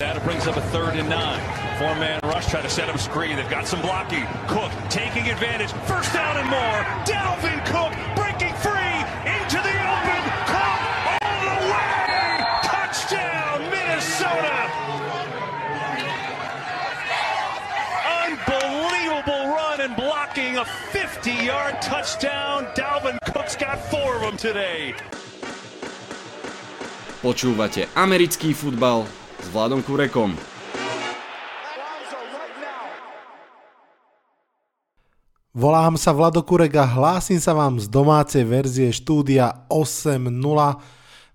That brings up a third and nine. Four-man rush, try to set up a screen. They've got some blocking. Cook taking advantage. First down and more. Dalvin Cook breaking free into the open. Cook all the way. Touchdown, Minnesota. Unbelievable run and blocking. A 50-yard touchdown. Dalvin Cook's got four of them today. Počúvate americký futbal Vladom Kurekom. Volám sa Vlado Kurek a hlásim sa vám z domácej verzie štúdia 8.0.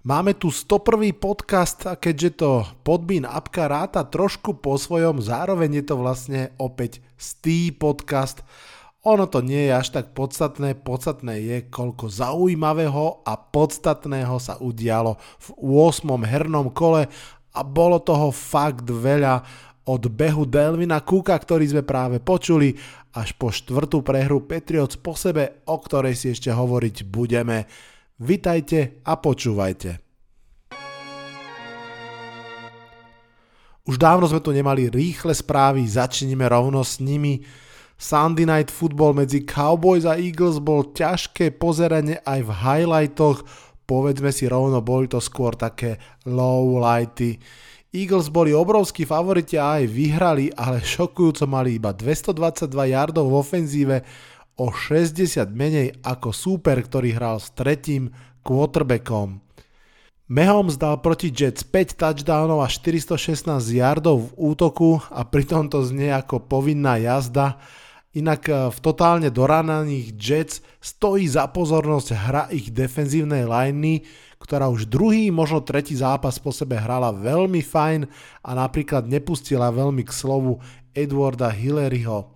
Máme tu 101. podcast a keďže to podbín apka ráta trošku po svojom, zároveň je to vlastne opäť stý podcast. Ono to nie je až tak podstatné, podstatné je, koľko zaujímavého a podstatného sa udialo v 8. hernom kole a bolo toho fakt veľa od behu Delvina Kuka, ktorý sme práve počuli, až po štvrtú prehru Patriots po sebe, o ktorej si ešte hovoriť budeme. Vitajte a počúvajte. Už dávno sme tu nemali rýchle správy, začneme rovno s nimi. Sunday Night Football medzi Cowboys a Eagles bol ťažké pozeranie aj v highlightoch, povedzme si rovno, boli to skôr také low lighty. Eagles boli obrovskí favoriti a aj vyhrali, ale šokujúco mali iba 222 yardov v ofenzíve, o 60 menej ako súper, ktorý hral s tretím quarterbackom. Mahomes dal proti Jets 5 touchdownov a 416 yardov v útoku a pritom to znie ako povinná jazda. Inak eh, v totálne doránaných Jets stojí za pozornosť hra ich defenzívnej liney, ktorá už druhý, možno tretí zápas po sebe hrala veľmi fajn a napríklad nepustila veľmi k slovu Edwarda Hilleryho.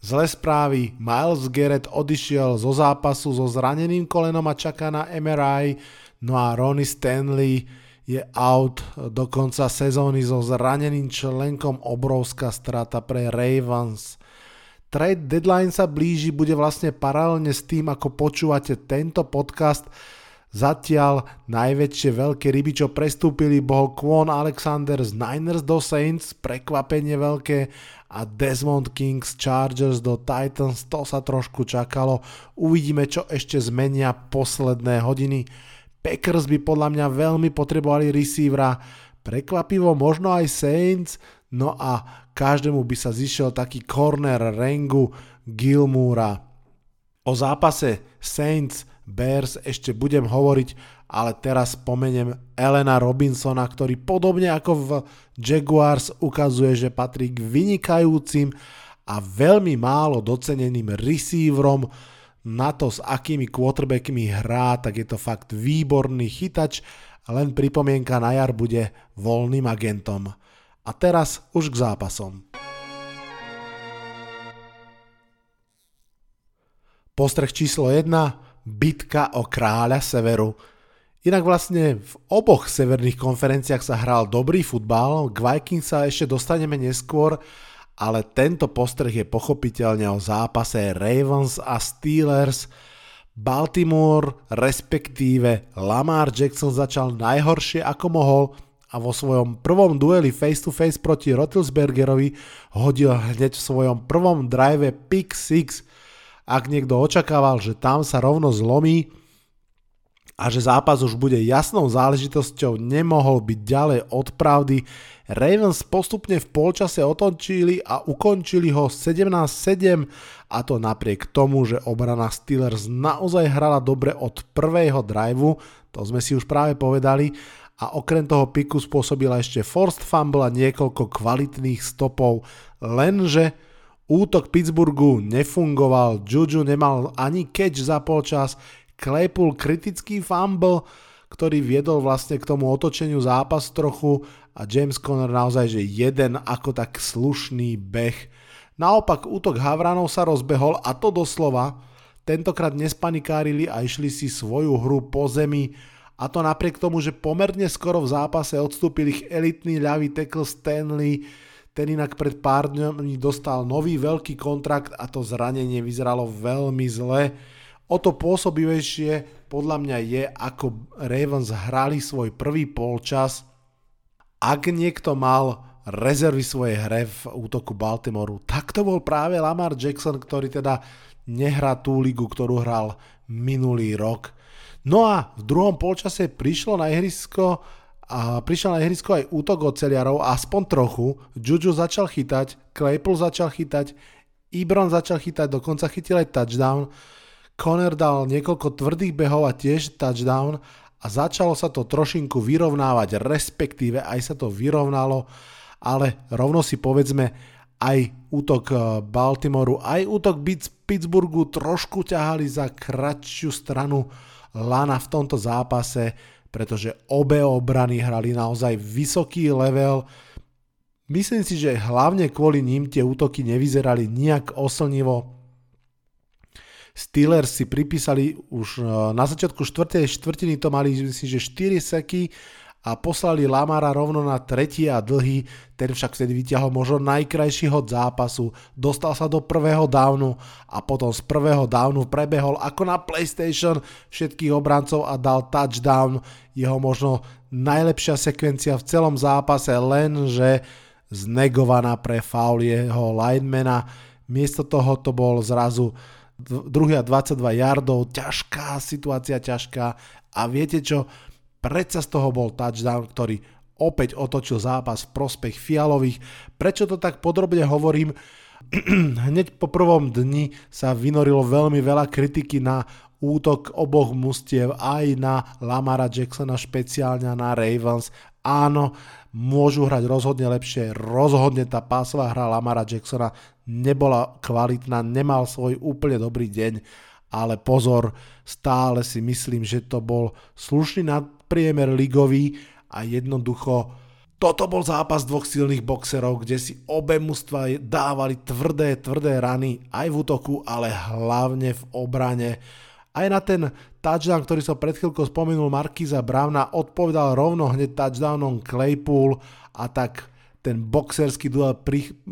Zlé správy, Miles Garrett odišiel zo zápasu so zraneným kolenom a čaká na MRI, no a Ronnie Stanley je out do konca sezóny so zraneným členkom obrovská strata pre Ravens. Trade deadline sa blíži, bude vlastne paralelne s tým, ako počúvate tento podcast, Zatiaľ najväčšie veľké ryby, čo prestúpili, bol Kwon Alexander z Niners do Saints, prekvapenie veľké, a Desmond Kings Chargers do Titans, to sa trošku čakalo. Uvidíme, čo ešte zmenia posledné hodiny. Packers by podľa mňa veľmi potrebovali receivera, prekvapivo možno aj Saints, no a každému by sa zišiel taký corner Rengu Gilmúra. O zápase Saints Bears ešte budem hovoriť, ale teraz spomeniem Elena Robinsona, ktorý podobne ako v Jaguars ukazuje, že patrí k vynikajúcim a veľmi málo doceneným receiverom. Na to, s akými quarterbackmi hrá, tak je to fakt výborný chytač. Len pripomienka na jar bude voľným agentom. A teraz už k zápasom. Postreh číslo 1 bitka o kráľa severu. Inak vlastne v oboch severných konferenciách sa hral dobrý futbal, k Vikings sa ešte dostaneme neskôr, ale tento postreh je pochopiteľne o zápase Ravens a Steelers. Baltimore, respektíve Lamar Jackson začal najhoršie ako mohol a vo svojom prvom dueli face to face proti Rotilsbergerovi hodil hneď v svojom prvom drive pick 6 ak niekto očakával, že tam sa rovno zlomí a že zápas už bude jasnou záležitosťou, nemohol byť ďalej od pravdy. Ravens postupne v polčase otočili a ukončili ho 17-7 a to napriek tomu, že obrana Steelers naozaj hrala dobre od prvého driveu, to sme si už práve povedali, a okrem toho piku spôsobila ešte forced fumble a niekoľko kvalitných stopov, lenže Útok Pittsburghu nefungoval, Juju nemal ani catch za polčas, Claypool kritický fumble, ktorý viedol vlastne k tomu otočeniu zápas trochu. A James Conner naozaj, že jeden ako tak slušný beh. Naopak útok Havranov sa rozbehol a to doslova, tentokrát nespanikárili a išli si svoju hru po zemi a to napriek tomu, že pomerne skoro v zápase odstúpil ich elitný ľavý tackle Stanley, ten inak pred pár dňami dostal nový veľký kontrakt a to zranenie vyzeralo veľmi zle. O to pôsobivejšie podľa mňa je, ako Ravens hrali svoj prvý polčas ak niekto mal rezervy svojej hre v útoku Baltimoru, tak to bol práve Lamar Jackson, ktorý teda nehrá tú ligu, ktorú hral minulý rok. No a v druhom polčase prišlo na ihrisko a prišiel na ihrisko aj útok oceliarov, aspoň trochu. Juju začal chytať, Claypool začal chytať, Ibron začal chytať, dokonca chytil aj touchdown. Conner dal niekoľko tvrdých behov a tiež touchdown a začalo sa to trošinku vyrovnávať, respektíve aj sa to vyrovnalo, ale rovno si povedzme, aj útok eh, Baltimoru, aj útok Pittsburghu trošku ťahali za kratšiu stranu lana v tomto zápase, pretože obe obrany hrali naozaj vysoký level. Myslím si, že hlavne kvôli ním tie útoky nevyzerali nejak oslnivo. Steelers si pripísali už eh, na začiatku 4. štvrtiny to mali myslím, že 4 seky a poslali Lamara rovno na tretí a dlhý, ten však vtedy vyťahol možno najkrajší hod zápasu, dostal sa do prvého downu a potom z prvého downu prebehol ako na PlayStation všetkých obrancov a dal touchdown, jeho možno najlepšia sekvencia v celom zápase, lenže znegovaná pre faul jeho linemana. Miesto toho to bol zrazu druhý a 22 yardov, ťažká situácia, ťažká. A viete čo, Predsa z toho bol touchdown, ktorý opäť otočil zápas v prospech fialových. Prečo to tak podrobne hovorím? Hneď po prvom dni sa vynorilo veľmi veľa kritiky na útok oboch mustiev, aj na Lamara Jacksona špeciálne na Ravens. Áno, môžu hrať rozhodne lepšie, rozhodne tá pásová hra Lamara Jacksona nebola kvalitná, nemal svoj úplne dobrý deň, ale pozor, stále si myslím, že to bol slušný nadpriemer ligový a jednoducho toto bol zápas dvoch silných boxerov, kde si obe mužstva dávali tvrdé, tvrdé rany aj v útoku, ale hlavne v obrane. Aj na ten touchdown, ktorý som pred chvíľkou spomenul Markiza Browna, odpovedal rovno hneď touchdownom Claypool a tak ten boxerský duel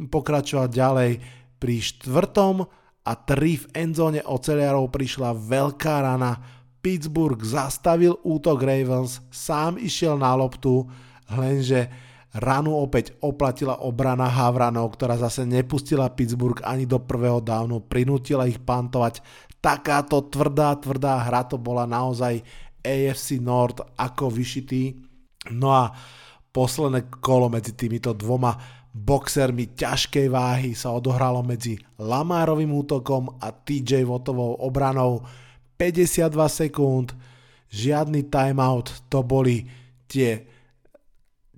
pokračoval ďalej pri štvrtom a 3 v endzone oceliarov prišla veľká rana. Pittsburgh zastavil útok Ravens, sám išiel na loptu, lenže ranu opäť oplatila obrana Havranov, ktorá zase nepustila Pittsburgh ani do prvého downu, prinútila ich pantovať. Takáto tvrdá, tvrdá hra to bola naozaj AFC North ako vyšitý. No a posledné kolo medzi týmito dvoma boxermi ťažkej váhy sa odohralo medzi Lamárovým útokom a TJ Votovou obranou 52 sekúnd, žiadny timeout, to boli tie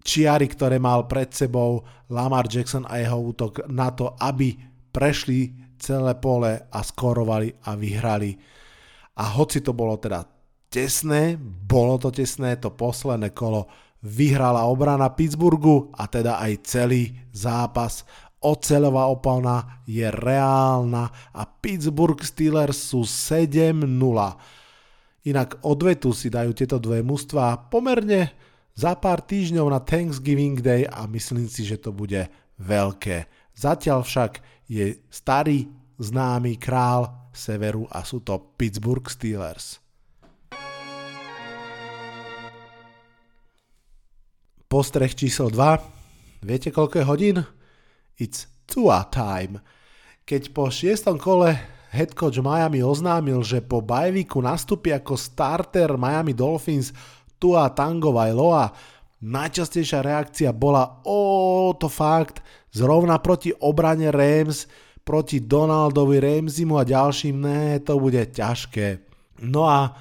čiary, ktoré mal pred sebou Lamar Jackson a jeho útok na to, aby prešli celé pole a skorovali a vyhrali. A hoci to bolo teda tesné, bolo to tesné, to posledné kolo vyhrala obrana Pittsburghu a teda aj celý zápas. Oceľová opalna je reálna a Pittsburgh Steelers sú 7-0. Inak odvetu si dajú tieto dve mužstva pomerne za pár týždňov na Thanksgiving Day a myslím si, že to bude veľké. Zatiaľ však je starý známy král severu a sú to Pittsburgh Steelers. Postreh číslo 2. Viete koľko je hodín? It's Tua time. Keď po šiestom kole head coach Miami oznámil, že po bajviku nastúpi ako starter Miami Dolphins Tua Tango Vailoa, najčastejšia reakcia bola o to fakt, zrovna proti obrane Rams, proti Donaldovi Ramsimu a ďalším, ne, to bude ťažké. No a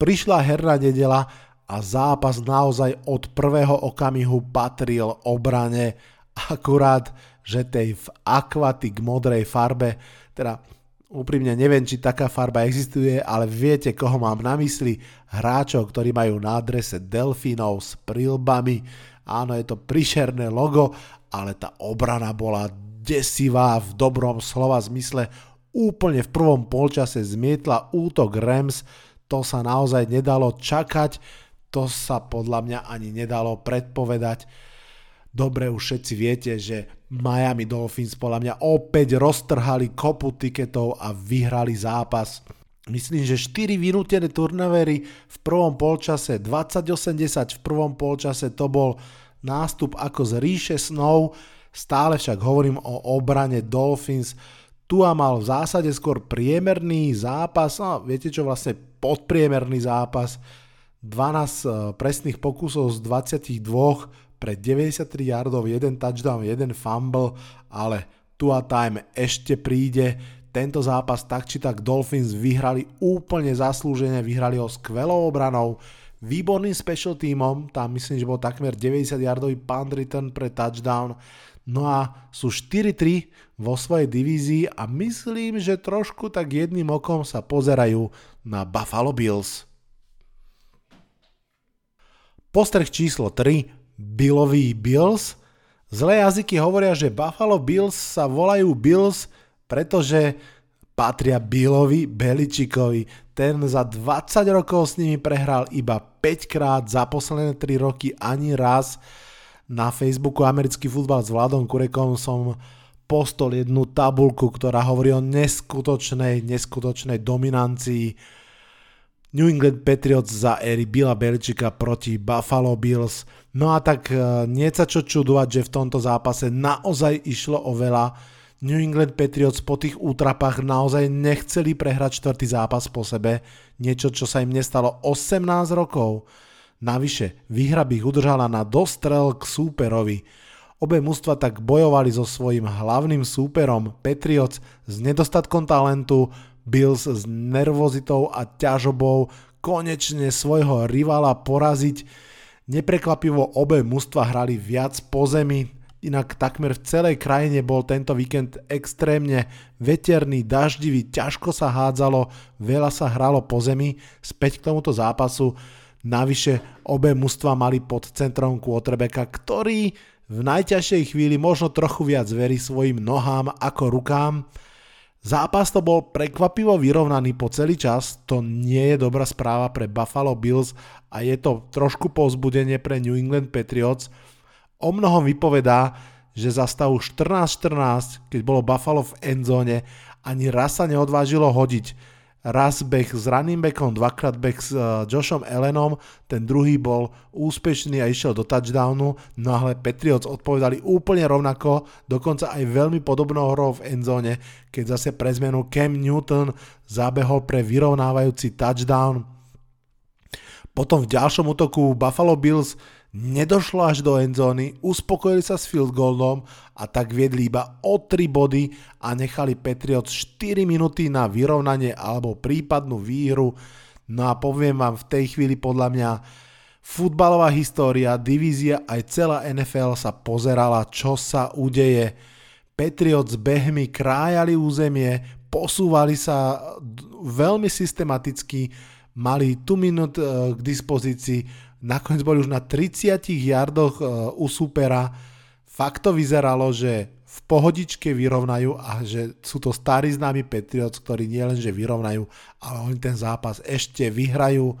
prišla herná nedela a zápas naozaj od prvého okamihu patril obrane, akurát, že tej v akvatik modrej farbe, teda úprimne neviem, či taká farba existuje, ale viete, koho mám na mysli, hráčov, ktorí majú na adrese delfínov s prilbami, áno, je to prišerné logo, ale tá obrana bola desivá v dobrom slova zmysle, úplne v prvom polčase zmietla útok Rams, to sa naozaj nedalo čakať, to sa podľa mňa ani nedalo predpovedať. Dobre už všetci viete, že Miami Dolphins podľa mňa opäť roztrhali kopu tiketov a vyhrali zápas. Myslím, že 4 vynútené turnavery v prvom polčase, 20-80 v prvom polčase, to bol nástup ako z ríše snov, stále však hovorím o obrane Dolphins. Tua mal v zásade skôr priemerný zápas, no viete čo, vlastne podpriemerný zápas, 12 eh, presných pokusov z 22 pre 93 yardov, 1 touchdown, 1 fumble, ale Tua time ešte príde. Tento zápas tak či tak Dolphins vyhrali úplne zaslúžene, vyhrali ho skvelou obranou, výborným special teamom, tam myslím, že bol takmer 90 yardový punt return pre touchdown, no a sú 4-3 vo svojej divízii a myslím, že trošku tak jedným okom sa pozerajú na Buffalo Bills. Postreh číslo 3, Billový Bills. Zlé jazyky hovoria, že Buffalo Bills sa volajú Bills, pretože patria Billovi Beličikovi. Ten za 20 rokov s nimi prehral iba 5 krát, za posledné 3 roky ani raz. Na Facebooku Americký futbal s Vladom Kurekom som postol jednu tabulku, ktorá hovorí o neskutočnej, neskutočnej dominancii New England Patriots za éry Billa Beličika proti Buffalo Bills. No a tak e, nie sa čo čudovať, že v tomto zápase naozaj išlo o veľa. New England Patriots po tých útrapách naozaj nechceli prehrať štvrtý zápas po sebe, niečo, čo sa im nestalo 18 rokov. Navyše, výhra by ich udržala na dostrel k súperovi. Obe mužstva tak bojovali so svojím hlavným súperom Patriots s nedostatkom talentu, Bills s nervozitou a ťažobou konečne svojho rivala poraziť. Neprekvapivo obe mužstva hrali viac po zemi, inak takmer v celej krajine bol tento víkend extrémne veterný, daždivý, ťažko sa hádzalo, veľa sa hralo po zemi. Späť k tomuto zápasu, navyše obe mužstva mali pod centrom quarterbacka, ktorý v najťažšej chvíli možno trochu viac verí svojim nohám ako rukám. Zápas to bol prekvapivo vyrovnaný po celý čas, to nie je dobrá správa pre Buffalo Bills a je to trošku povzbudenie pre New England Patriots. O mnohom vypovedá, že za stavu 14-14, keď bolo Buffalo v endzone, ani raz sa neodvážilo hodiť raz beh s running backom, dvakrát beh s uh, Joshom Allenom, ten druhý bol úspešný a išiel do touchdownu, no ale Patriots odpovedali úplne rovnako, dokonca aj veľmi podobnou hrou v endzone, keď zase pre zmenu Cam Newton zabehol pre vyrovnávajúci touchdown. Potom v ďalšom útoku Buffalo Bills nedošlo až do endzóny, uspokojili sa s field goalom a tak viedli iba o 3 body a nechali Patriots 4 minúty na vyrovnanie alebo prípadnú výhru. No a poviem vám v tej chvíli podľa mňa futbalová história, divízia aj celá NFL sa pozerala, čo sa udeje. Patriots behmi krájali územie, posúvali sa veľmi systematicky, mali tu minút eh, k dispozícii, nakoniec boli už na 30 yardoch e, u supera. Fakt to vyzeralo, že v pohodičke vyrovnajú a že sú to starí známi Patriots, ktorí nielenže vyrovnajú, ale oni ten zápas ešte vyhrajú.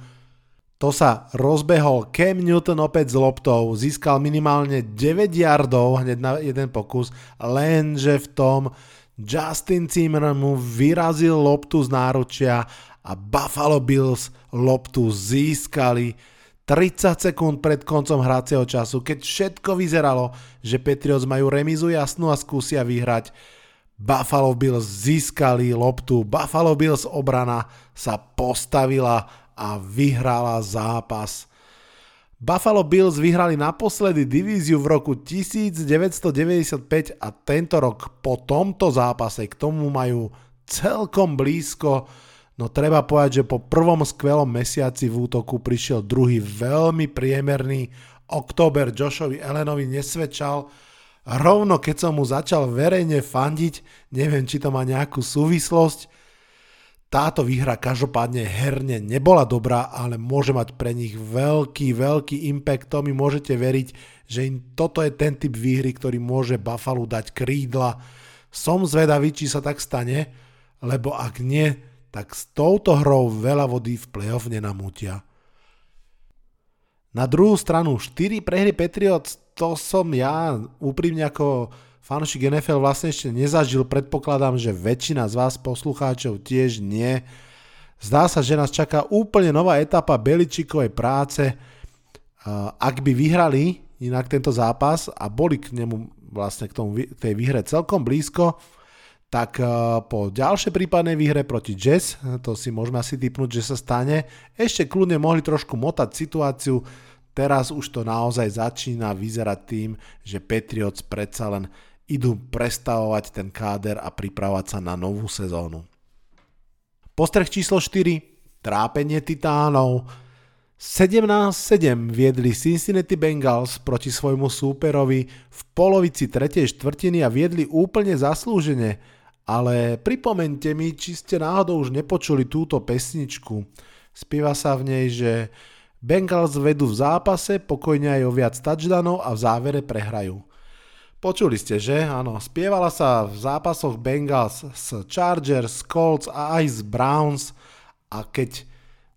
To sa rozbehol Cam Newton opäť s loptou, získal minimálne 9 yardov hneď na jeden pokus, lenže v tom Justin Zimmer mu vyrazil loptu z náručia a Buffalo Bills loptu získali 30 sekúnd pred koncom hracieho času, keď všetko vyzeralo, že Patriots majú remizu jasnú a skúsia vyhrať, Buffalo Bills získali loptu, Buffalo Bills obrana sa postavila a vyhrala zápas. Buffalo Bills vyhrali naposledy divíziu v roku 1995 a tento rok po tomto zápase k tomu majú celkom blízko No treba povedať, že po prvom skvelom mesiaci v útoku prišiel druhý veľmi priemerný október Joshovi Elenovi nesvedčal. Rovno keď som mu začal verejne fandiť, neviem či to má nejakú súvislosť, táto výhra každopádne herne nebola dobrá, ale môže mať pre nich veľký, veľký impact. To mi môžete veriť, že im toto je ten typ výhry, ktorý môže Buffalo dať krídla. Som zvedavý, či sa tak stane, lebo ak nie, tak s touto hrou veľa vody v playoff nenamútia. Na druhú stranu 4 prehry Patriots, to som ja úprimne ako fanúšik NFL vlastne ešte nezažil. Predpokladám, že väčšina z vás poslucháčov tiež nie. Zdá sa, že nás čaká úplne nová etapa Beličikovej práce. Ak by vyhrali inak tento zápas a boli k nemu vlastne k, tomu, k tej výhre celkom blízko, tak po ďalšej prípadnej výhre proti Jazz, to si môžeme asi typnúť, že sa stane, ešte kľudne mohli trošku motať situáciu, teraz už to naozaj začína vyzerať tým, že Patriots predsa len idú prestavovať ten káder a pripravovať sa na novú sezónu. Postreh číslo 4. Trápenie titánov. 17-7 viedli Cincinnati Bengals proti svojmu súperovi v polovici tretej štvrtiny a viedli úplne zaslúžene, ale pripomente mi, či ste náhodou už nepočuli túto pesničku. Spieva sa v nej, že Bengals vedú v zápase, pokojne aj o viac touchdownov a v závere prehrajú. Počuli ste, že? Áno, spievala sa v zápasoch Bengals s Chargers, Colts a aj s Browns a keď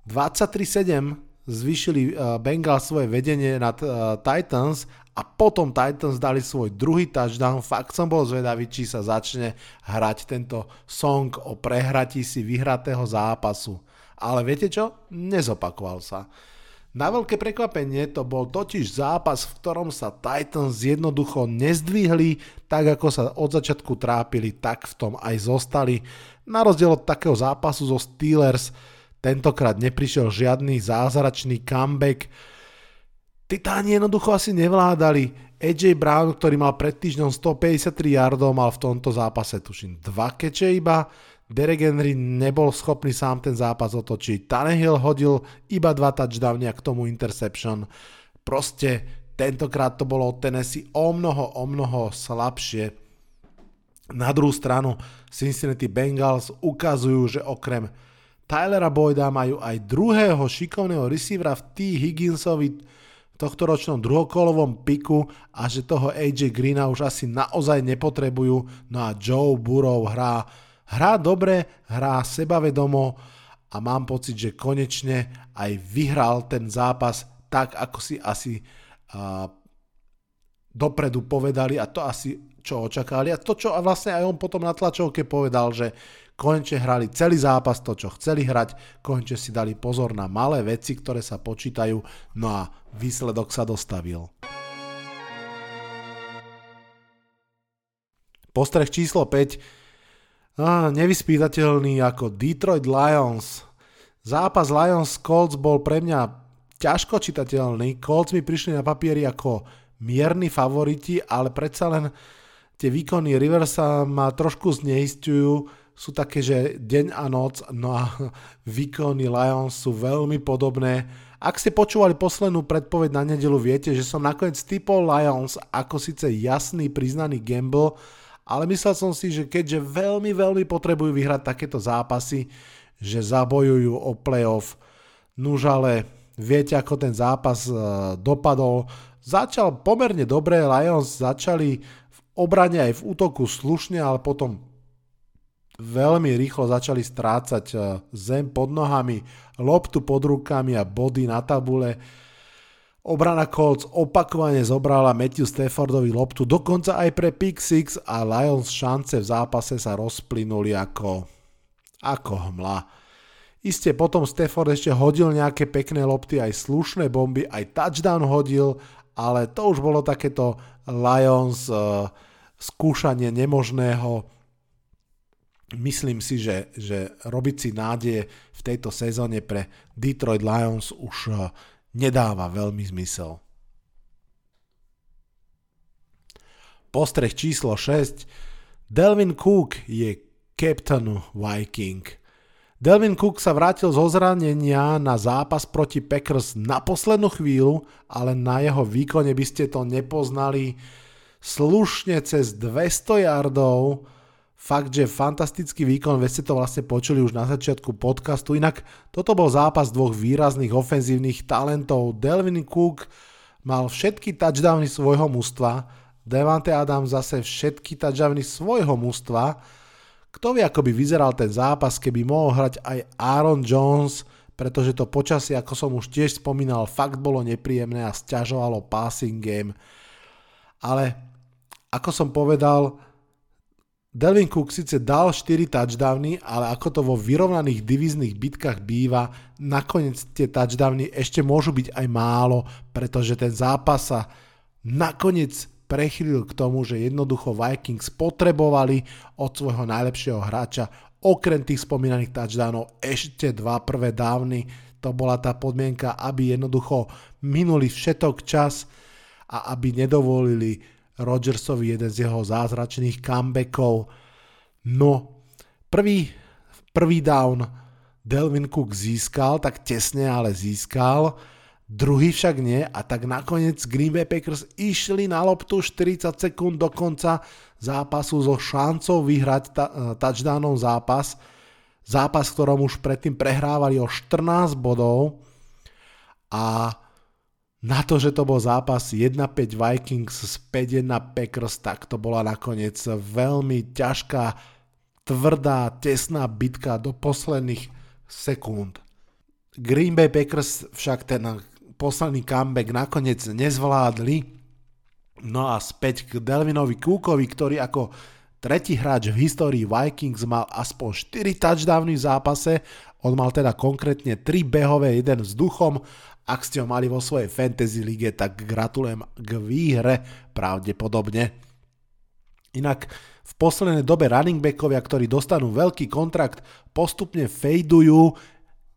23-7 zvýšili uh, Bengals svoje vedenie nad uh, Titans a potom Titans dali svoj druhý touchdown, fakt som bol zvedavý, či sa začne hrať tento song o prehratí si vyhratého zápasu. Ale viete čo? Nezopakoval sa. Na veľké prekvapenie to bol totiž zápas, v ktorom sa Titans jednoducho nezdvihli, tak ako sa od začiatku trápili, tak v tom aj zostali. Na rozdiel od takého zápasu zo Steelers, tentokrát neprišiel žiadny zázračný comeback. Titáni jednoducho asi nevládali. AJ Brown, ktorý mal pred týždňom 153 yardov, mal v tomto zápase tuším 2 keče iba. Derek Henry nebol schopný sám ten zápas otočiť. Tannehill hodil iba dva touchdowny a k tomu interception. Proste tentokrát to bolo od Tennessee o mnoho, o mnoho slabšie. Na druhú stranu Cincinnati Bengals ukazujú, že okrem Tylera Boyda majú aj druhého šikovného receivera v T. Higginsovi tohto ročnom druhokolovom piku a že toho AJ Greena už asi naozaj nepotrebujú. No a Joe Burrow hrá Hrá dobre, hrá sebavedomo a mám pocit, že konečne aj vyhral ten zápas tak, ako si asi uh, dopredu povedali a to asi čo očakávali a to, čo vlastne aj on potom na tlačovke povedal, že konečne hrali celý zápas to, čo chceli hrať, konečne si dali pozor na malé veci, ktoré sa počítajú, no a výsledok sa dostavil. Postreh číslo 5 ah, nevyspítateľný ako Detroit Lions. Zápas Lions Colts bol pre mňa ťažko čitateľný. Colts mi prišli na papieri ako mierni favoriti, ale predsa len tie výkony Riversa ma trošku zneistujú. Sú také, že deň a noc, no a výkony Lions sú veľmi podobné. Ak ste počúvali poslednú predpoveď na nedelu, viete, že som nakoniec typol Lions ako síce jasný priznaný gamble, ale myslel som si, že keďže veľmi, veľmi potrebujú vyhrať takéto zápasy, že zabojujú o playoff, nuž ale viete, ako ten zápas e, dopadol. Začal pomerne dobre, Lions začali v obrane aj v útoku slušne, ale potom veľmi rýchlo začali strácať e, zem pod nohami, loptu pod rukami a body na tabule Obrana Colts opakovane zobrala Matthew Staffordovi loptu, dokonca aj pre pick six a Lions šance v zápase sa rozplynuli ako, ako hmla. Isté potom Stafford ešte hodil nejaké pekné lopty, aj slušné bomby, aj touchdown hodil, ale to už bolo takéto Lions uh, skúšanie nemožného. Myslím si, že, že robiť si nádeje v tejto sezóne pre Detroit Lions už uh, nedáva veľmi zmysel. Postreh číslo 6. Delvin Cook je captain Viking. Delvin Cook sa vrátil zo zranenia na zápas proti Packers na poslednú chvíľu, ale na jeho výkone by ste to nepoznali. Slušne cez 200 yardov, fakt, že fantastický výkon, veď ste to vlastne počuli už na začiatku podcastu. Inak toto bol zápas dvoch výrazných ofenzívnych talentov. Delvin Cook mal všetky touchdowny svojho mužstva, Devante Adams zase všetky touchdowny svojho mužstva. Kto vie, ako by vyzeral ten zápas, keby mohol hrať aj Aaron Jones, pretože to počasie, ako som už tiež spomínal, fakt bolo nepríjemné a stiažovalo passing game. Ale ako som povedal, Delvin Cook síce dal 4 touchdowny, ale ako to vo vyrovnaných divíznych bitkách býva, nakoniec tie touchdowny ešte môžu byť aj málo, pretože ten zápas sa nakoniec prechýlil k tomu, že jednoducho Vikings potrebovali od svojho najlepšieho hráča okrem tých spomínaných touchdownov ešte dva prvé dávny. To bola tá podmienka, aby jednoducho minuli všetok čas a aby nedovolili Rodgersovi jeden z jeho zázračných comebackov. No, prvý, prvý down Delvin Cook získal, tak tesne ale získal druhý však nie a tak nakoniec Green Bay Packers išli na loptu 40 sekúnd do konca zápasu so šancou vyhrať ta, uh, touchdownom zápas. Zápas, ktorom už predtým prehrávali o 14 bodov a na to, že to bol zápas 1-5 Vikings s 5-1 Packers, tak to bola nakoniec veľmi ťažká, tvrdá, tesná bitka do posledných sekúnd. Green Bay Packers však ten posledný comeback nakoniec nezvládli. No a späť k Delvinovi Cookovi, ktorý ako tretí hráč v histórii Vikings mal aspoň 4 touchdowny v zápase. On mal teda konkrétne 3 behové, jeden vzduchom. Ak ste ho mali vo svojej fantasy lige, tak gratulujem k výhre pravdepodobne. Inak v poslednej dobe running backovia, ktorí dostanú veľký kontrakt, postupne fejdujú,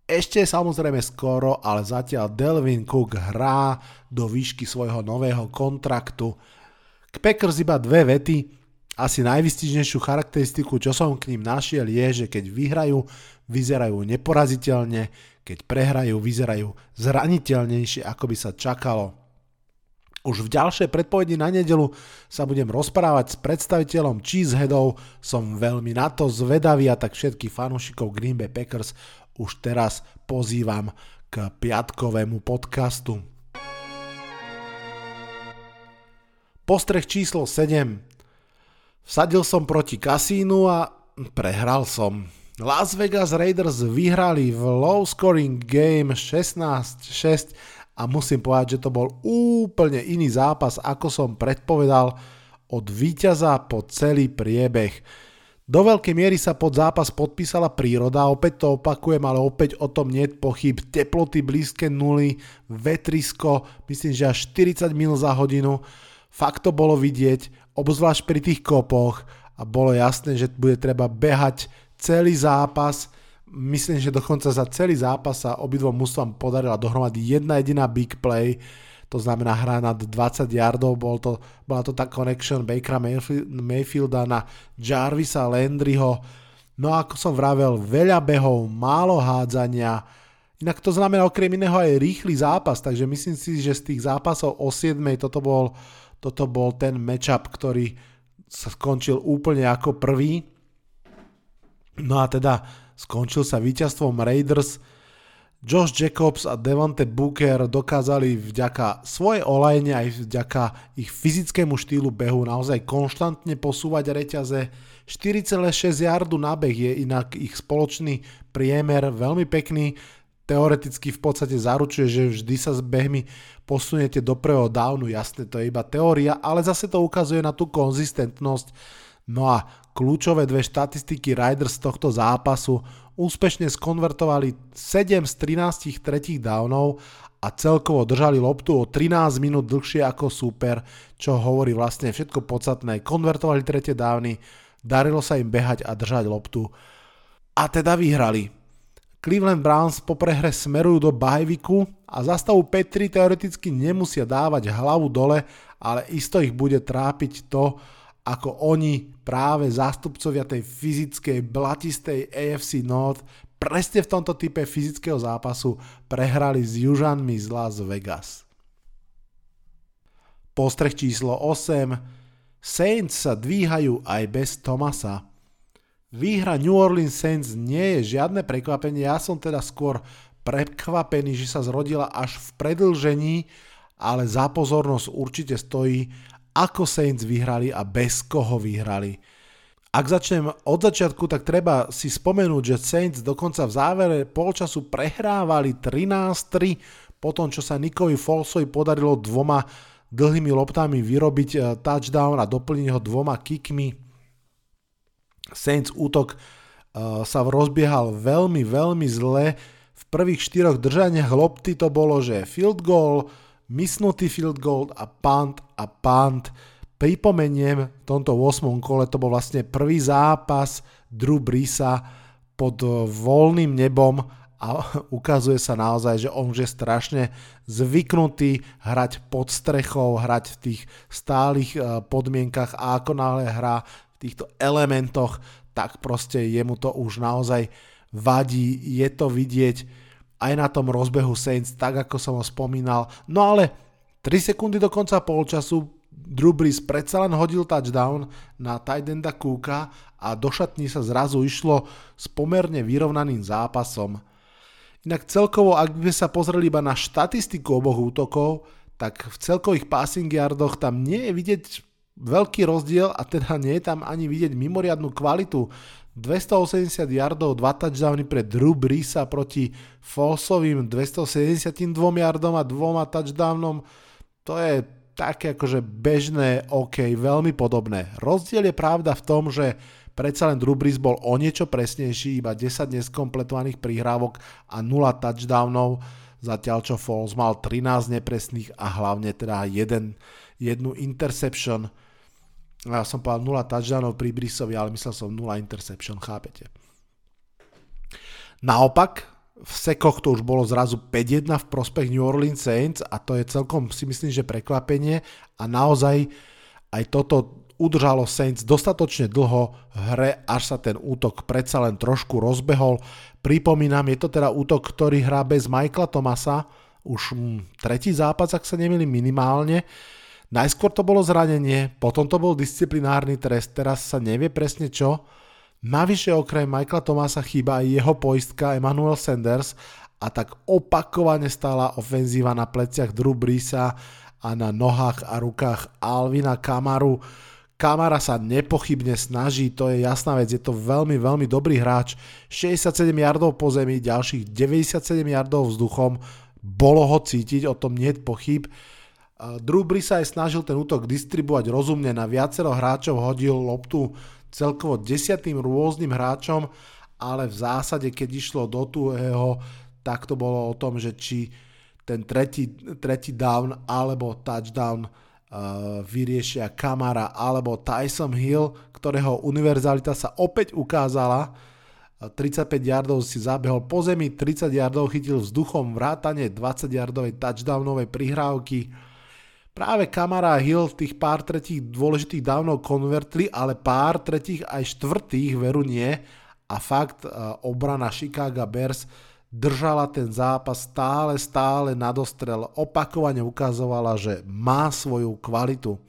ešte samozrejme skoro, ale zatiaľ Delvin Cook hrá do výšky svojho nového kontraktu. K Packers iba dve vety. Asi najvystižnejšiu charakteristiku, čo som k ním našiel, je, že keď vyhrajú, vyzerajú neporaziteľne, keď prehrajú, vyzerajú zraniteľnejšie, ako by sa čakalo. Už v ďalšej predpovedi na nedelu sa budem rozprávať s predstaviteľom Cheeseheadov, som veľmi na to zvedavý a tak všetkých fanúšikov Green Bay Packers už teraz pozývam k piatkovému podcastu. Postreh číslo 7. Vsadil som proti kasínu a prehral som. Las Vegas Raiders vyhrali v low scoring game 16-6 a musím povedať, že to bol úplne iný zápas, ako som predpovedal od víťaza po celý priebeh. Do veľkej miery sa pod zápas podpísala príroda, opäť to opakujem, ale opäť o tom nie pochyb. Teploty blízke nuly, vetrisko, myslím, že až 40 mil za hodinu. Fakt to bolo vidieť, obzvlášť pri tých kopoch a bolo jasné, že bude treba behať celý zápas. Myslím, že dokonca za celý zápas sa obidvom mužstvám podarila dohromady jedna jediná big play to znamená hra nad 20 yardov, bol to, bola to tá connection Bakera Mayfielda na Jarvisa Landryho, no ako som vravel, veľa behov, málo hádzania, inak to znamená okrem iného aj rýchly zápas, takže myslím si, že z tých zápasov o 7 toto bol, toto bol ten matchup, ktorý sa skončil úplne ako prvý. No a teda skončil sa víťazstvom Raiders Josh Jacobs a Devante Booker dokázali vďaka svojej olajne aj vďaka ich fyzickému štýlu behu naozaj konštantne posúvať reťaze. 4,6 yardu na beh je inak ich spoločný priemer veľmi pekný. Teoreticky v podstate zaručuje, že vždy sa s behmi posuniete do prvého downu, jasne to je iba teória, ale zase to ukazuje na tú konzistentnosť. No a kľúčové dve štatistiky Riders z tohto zápasu úspešne skonvertovali 7 z 13 tretích downov a celkovo držali loptu o 13 minút dlhšie ako super, čo hovorí vlastne všetko podstatné. Konvertovali tretie dávny, darilo sa im behať a držať loptu a teda vyhrali. Cleveland Browns po prehre smerujú do bajviku a za stavu Petri teoreticky nemusia dávať hlavu dole, ale isto ich bude trápiť to, ako oni práve zástupcovia tej fyzickej, blatistej AFC North presne v tomto type fyzického zápasu prehrali s Južanmi z Las Vegas. Postreh číslo 8. Saints sa dvíhajú aj bez Tomasa. Výhra New Orleans Saints nie je žiadne prekvapenie, ja som teda skôr prekvapený, že sa zrodila až v predlžení, ale za pozornosť určite stojí ako Saints vyhrali a bez koho vyhrali. Ak začnem od začiatku, tak treba si spomenúť, že Saints dokonca v závere polčasu prehrávali 13-3 po tom, čo sa Nikovi Folsovi podarilo dvoma dlhými loptami vyrobiť eh, touchdown a doplniť ho dvoma kickmi. Saints útok uh, sa rozbiehal veľmi, veľmi zle. V prvých štyroch držaniach lopty to bolo, že field goal, misnutý field goal a punt a punt. Pripomeniem, v tomto 8. kole to bol vlastne prvý zápas Drew Brisa pod voľným nebom a ukazuje sa naozaj, že on už je strašne zvyknutý hrať pod strechou, hrať v tých stálych e, podmienkach a ako náhle hrá v týchto elementoch, tak proste jemu to už naozaj vadí, je to vidieť aj na tom rozbehu Saints, tak ako som ho spomínal. No ale 3 sekundy do konca polčasu Drew Brees predsa len hodil touchdown na tight enda Cooka a do šatní sa zrazu išlo s pomerne vyrovnaným zápasom. Inak celkovo, ak by sa pozreli iba na štatistiku oboch útokov, tak v celkových passing yardoch tam nie je vidieť veľký rozdiel a teda nie je tam ani vidieť mimoriadnú kvalitu. 280 yardov, 2 touchdowny pre Drew Breesa proti falsovým 272 yardom a dvoma touchdownom. To je také akože bežné, OK, veľmi podobné. Rozdiel je pravda v tom, že Predsa len Drew Brees bol o niečo presnejší, iba 10 neskompletovaných prihrávok a 0 touchdownov, zatiaľ čo Falls mal 13 nepresných a hlavne teda jeden, jednu interception. Ja som povedal 0 touchdownov pri Breesovi, ale myslel som 0 interception, chápete. Naopak, v sekoch to už bolo zrazu 5-1 v prospech New Orleans Saints a to je celkom si myslím, že prekvapenie a naozaj aj toto udržalo Saints dostatočne dlho v hre, až sa ten útok predsa len trošku rozbehol. Pripomínam, je to teda útok, ktorý hrá bez Michaela Tomasa, už hm, tretí zápas, ak sa nemili minimálne. Najskôr to bolo zranenie, potom to bol disciplinárny trest, teraz sa nevie presne čo. Navyše okrem Michaela Tomasa chýba aj jeho poistka Emmanuel Sanders a tak opakovane stála ofenzíva na pleciach Drew Breesa a na nohách a rukách Alvina Kamaru. Kamara sa nepochybne snaží, to je jasná vec, je to veľmi, veľmi dobrý hráč. 67 yardov po zemi, ďalších 97 yardov vzduchom, bolo ho cítiť, o tom nie je pochyb. Drew Brees aj snažil ten útok distribuovať rozumne, na viacero hráčov hodil loptu celkovo desiatým rôznym hráčom, ale v zásade, keď išlo do tuhého, tak to bolo o tom, že či ten tretí, tretí down alebo touchdown vyriešia Kamara alebo Tyson Hill, ktorého univerzalita sa opäť ukázala. 35 yardov si zabehol po zemi, 30 yardov chytil vzduchom vrátane 20 yardovej touchdownovej prihrávky. Práve Kamara a Hill tých pár tretích dôležitých downov konvertli, ale pár tretích aj štvrtých veru nie. A fakt obrana Chicago Bears držala ten zápas stále, stále nadostrel, opakovane ukazovala, že má svoju kvalitu.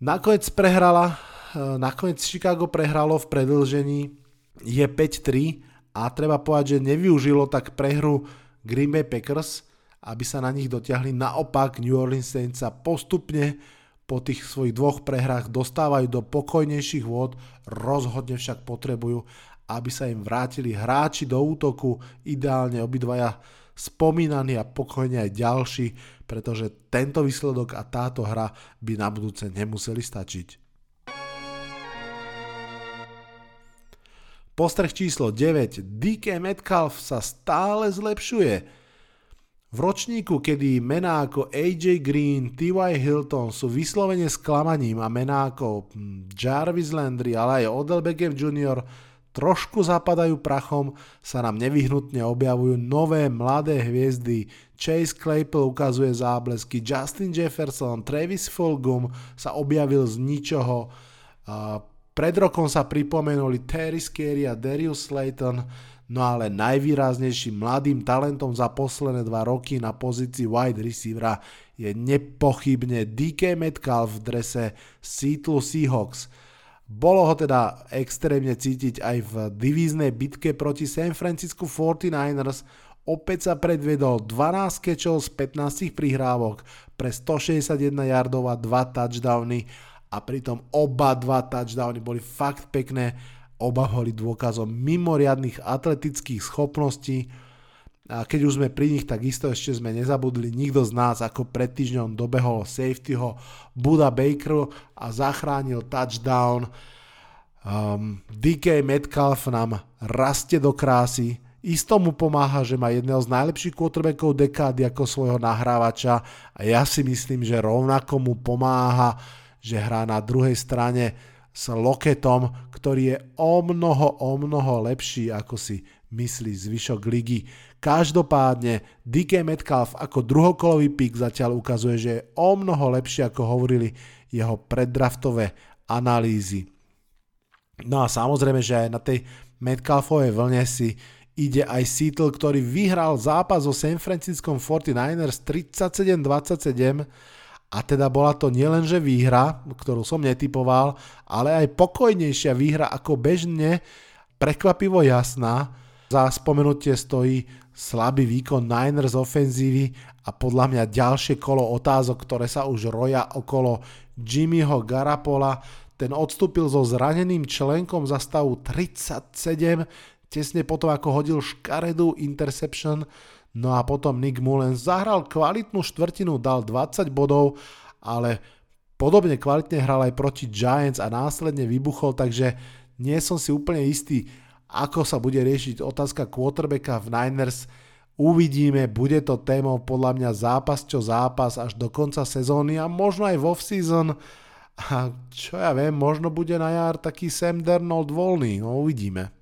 Nakoniec prehrala, eh, nakoniec Chicago prehralo v predlžení, je 5-3 a treba povedať, že nevyužilo tak prehru Green Bay Packers, aby sa na nich dotiahli. Naopak New Orleans Saints sa postupne po tých svojich dvoch prehrách dostávajú do pokojnejších vôd, rozhodne však potrebujú aby sa im vrátili hráči do útoku, ideálne obidvaja spomínaní a pokojne aj ďalší, pretože tento výsledok a táto hra by na budúce nemuseli stačiť. Postreh číslo 9. DK Metcalf sa stále zlepšuje. V ročníku, kedy mená ako AJ Green, T.Y. Hilton sú vyslovene sklamaním a mená ako hm, Jarvis Landry, ale aj Odell Beckham Jr trošku zapadajú prachom, sa nám nevyhnutne objavujú nové mladé hviezdy. Chase Claypool ukazuje záblesky, Justin Jefferson, Travis Fulghum sa objavil z ničoho. Pred rokom sa pripomenuli Terry Scary a Darius Slayton, no ale najvýraznejším mladým talentom za posledné dva roky na pozícii wide receivera je nepochybne DK Metcalf v drese Seattle Seahawks – bolo ho teda extrémne cítiť aj v divíznej bitke proti San Francisco 49ers. Opäť sa predvedol 12 kečov z 15 prihrávok pre 161 yardov a 2 touchdowny. A pritom oba dva touchdowny boli fakt pekné, oba boli dôkazom mimoriadných atletických schopností. A keď už sme pri nich, tak isto ešte sme nezabudli. Nikto z nás, ako pred týždňom dobehol safetyho Buda Baker a zachránil touchdown. Um, DK Metcalf nám rastie do krásy, Isto mu pomáha, že má jedného z najlepších quarterbackov dekády ako svojho nahrávača. A ja si myslím, že rovnako mu pomáha, že hrá na druhej strane s Loketom, ktorý je o mnoho, o mnoho lepší, ako si myslí zvyšok ligy. Každopádne DK Metcalf ako druhokolový pík zatiaľ ukazuje, že je o mnoho lepší, ako hovorili jeho preddraftové analýzy. No a samozrejme, že aj na tej Metcalfovej vlne si ide aj Seattle, ktorý vyhral zápas so San Francisco 49ers 37-27 a teda bola to nielenže výhra, ktorú som netypoval, ale aj pokojnejšia výhra ako bežne, prekvapivo jasná. Za spomenutie stojí slabý výkon Niners ofenzívy a podľa mňa ďalšie kolo otázok, ktoré sa už roja okolo Jimmyho Garapola. Ten odstúpil so zraneným členkom za stavu 37 tesne potom ako hodil škaredú interception, no a potom Nick Mullens zahral kvalitnú štvrtinu, dal 20 bodov, ale podobne kvalitne hral aj proti Giants a následne vybuchol, takže nie som si úplne istý, ako sa bude riešiť otázka quarterbacka v Niners. Uvidíme, bude to témou podľa mňa zápas čo zápas až do konca sezóny a možno aj v off-season. A čo ja viem, možno bude na jar taký Sam Darnold voľný, no uvidíme.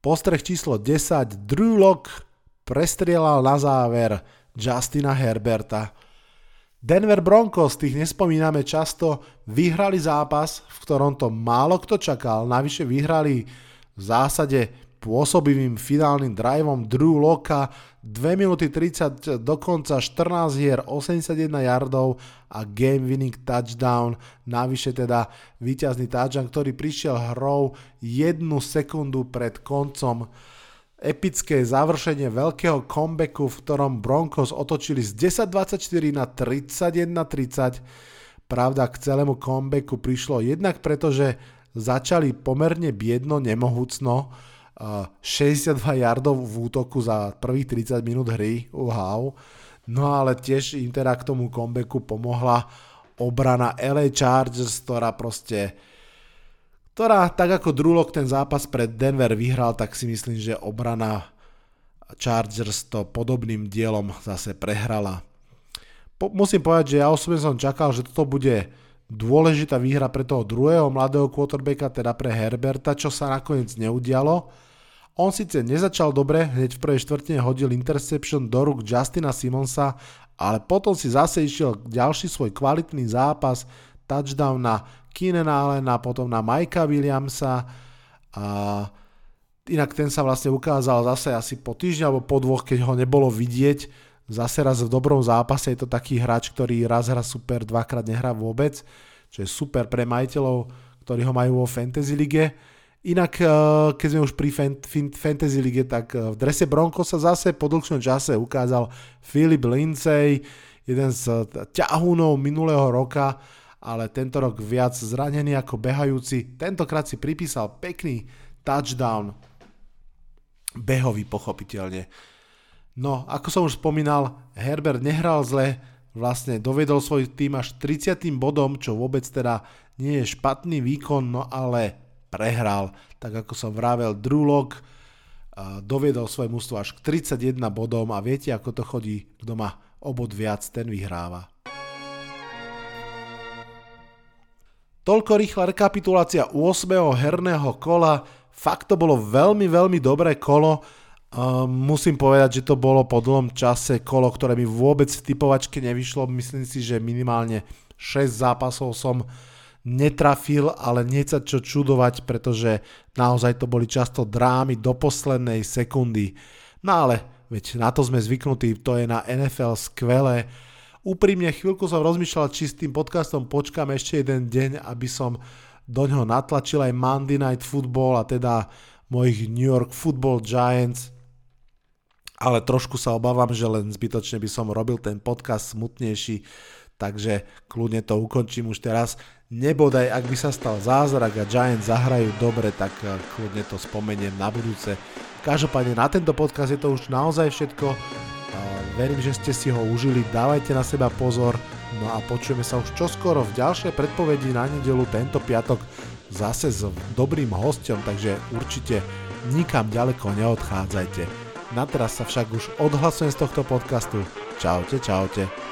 Postreh číslo 10. Drew Lock prestrielal na záver Justina Herberta. Denver Broncos, tých nespomíname často, vyhrali zápas, v ktorom to málo kto čakal. Navyše vyhrali v zásade pôsobivým finálnym driveom Drew Locka 2 minúty 30 dokonca 14 hier 81 yardov a game winning touchdown, navyše teda víťazný touchdown, ktorý prišiel hrou jednu sekundu pred koncom epické završenie veľkého comebacku, v ktorom Broncos otočili z 10-24 na 31-30. Pravda, k celému comebacku prišlo jednak preto, že začali pomerne biedno, nemohúcno, 62 yardov v útoku za prvých 30 minút hry, wow. No ale tiež im teda k tomu comebacku pomohla obrana LA Chargers, ktorá proste ktorá tak ako Drulok ten zápas pred Denver vyhral, tak si myslím, že obrana Chargers to podobným dielom zase prehrala. Po, musím povedať, že ja osobne som čakal, že toto bude dôležitá výhra pre toho druhého mladého quarterbacka, teda pre Herberta, čo sa nakoniec neudialo on síce nezačal dobre, hneď v prvej štvrtine hodil interception do rúk Justina Simonsa, ale potom si zase išiel ďalší svoj kvalitný zápas, touchdown na Keenan Allena, potom na Mikea Williamsa. A inak ten sa vlastne ukázal zase asi po týždni alebo po dvoch, keď ho nebolo vidieť, zase raz v dobrom zápase, je to taký hráč, ktorý raz hra super, dvakrát nehrá vôbec, čo je super pre majiteľov, ktorí ho majú vo Fantasy lige. Inak, eh, keď sme už pri Fantasy League, tak eh, v drese Bronco sa zase po dlhšom čase ukázal Philip Lindsay, jeden z ťahúnov minulého roka, ale tento rok viac zranený ako behajúci. Tentokrát si pripísal pekný touchdown, behový pochopiteľne. No, ako som už spomínal, Herbert nehral zle, vlastne dovedol svoj tým až 30. bodom, čo vôbec teda nie je špatný výkon, no ale prehral. Tak ako som vravel, Drew Lock doviedol svoje mužstvo až k 31 bodom a viete ako to chodí, kto má obod viac, ten vyhráva. Toľko rýchla rekapitulácia 8. herného kola. Fakt to bolo veľmi, veľmi dobré kolo. Uh, musím povedať, že to bolo po dlhom čase kolo, ktoré mi vôbec v typovačke nevyšlo. Myslím si, že minimálne 6 zápasov som netrafil, ale nie sa čo čudovať, pretože naozaj to boli často drámy do poslednej sekundy. No ale veď na to sme zvyknutí, to je na NFL skvelé. Úprimne chvíľku som rozmýšľal, či s tým podcastom počkám ešte jeden deň, aby som do ňoho natlačil aj Monday Night Football a teda mojich New York Football Giants, ale trošku sa obávam, že len zbytočne by som robil ten podcast smutnejší, takže kľudne to ukončím už teraz. Nebodaj, ak by sa stal zázrak a Giants zahrajú dobre, tak eh, kľudne to spomeniem na budúce. Každopádne na tento podcast je to už naozaj všetko. Verím, že ste si ho užili, dávajte na seba pozor. No a počujeme sa už čoskoro v ďalšej predpovedi na nedelu tento piatok zase s dobrým hostom, takže určite nikam ďaleko neodchádzajte. Na teraz sa však už odhlasujem z tohto podcastu. Čaute, čaute.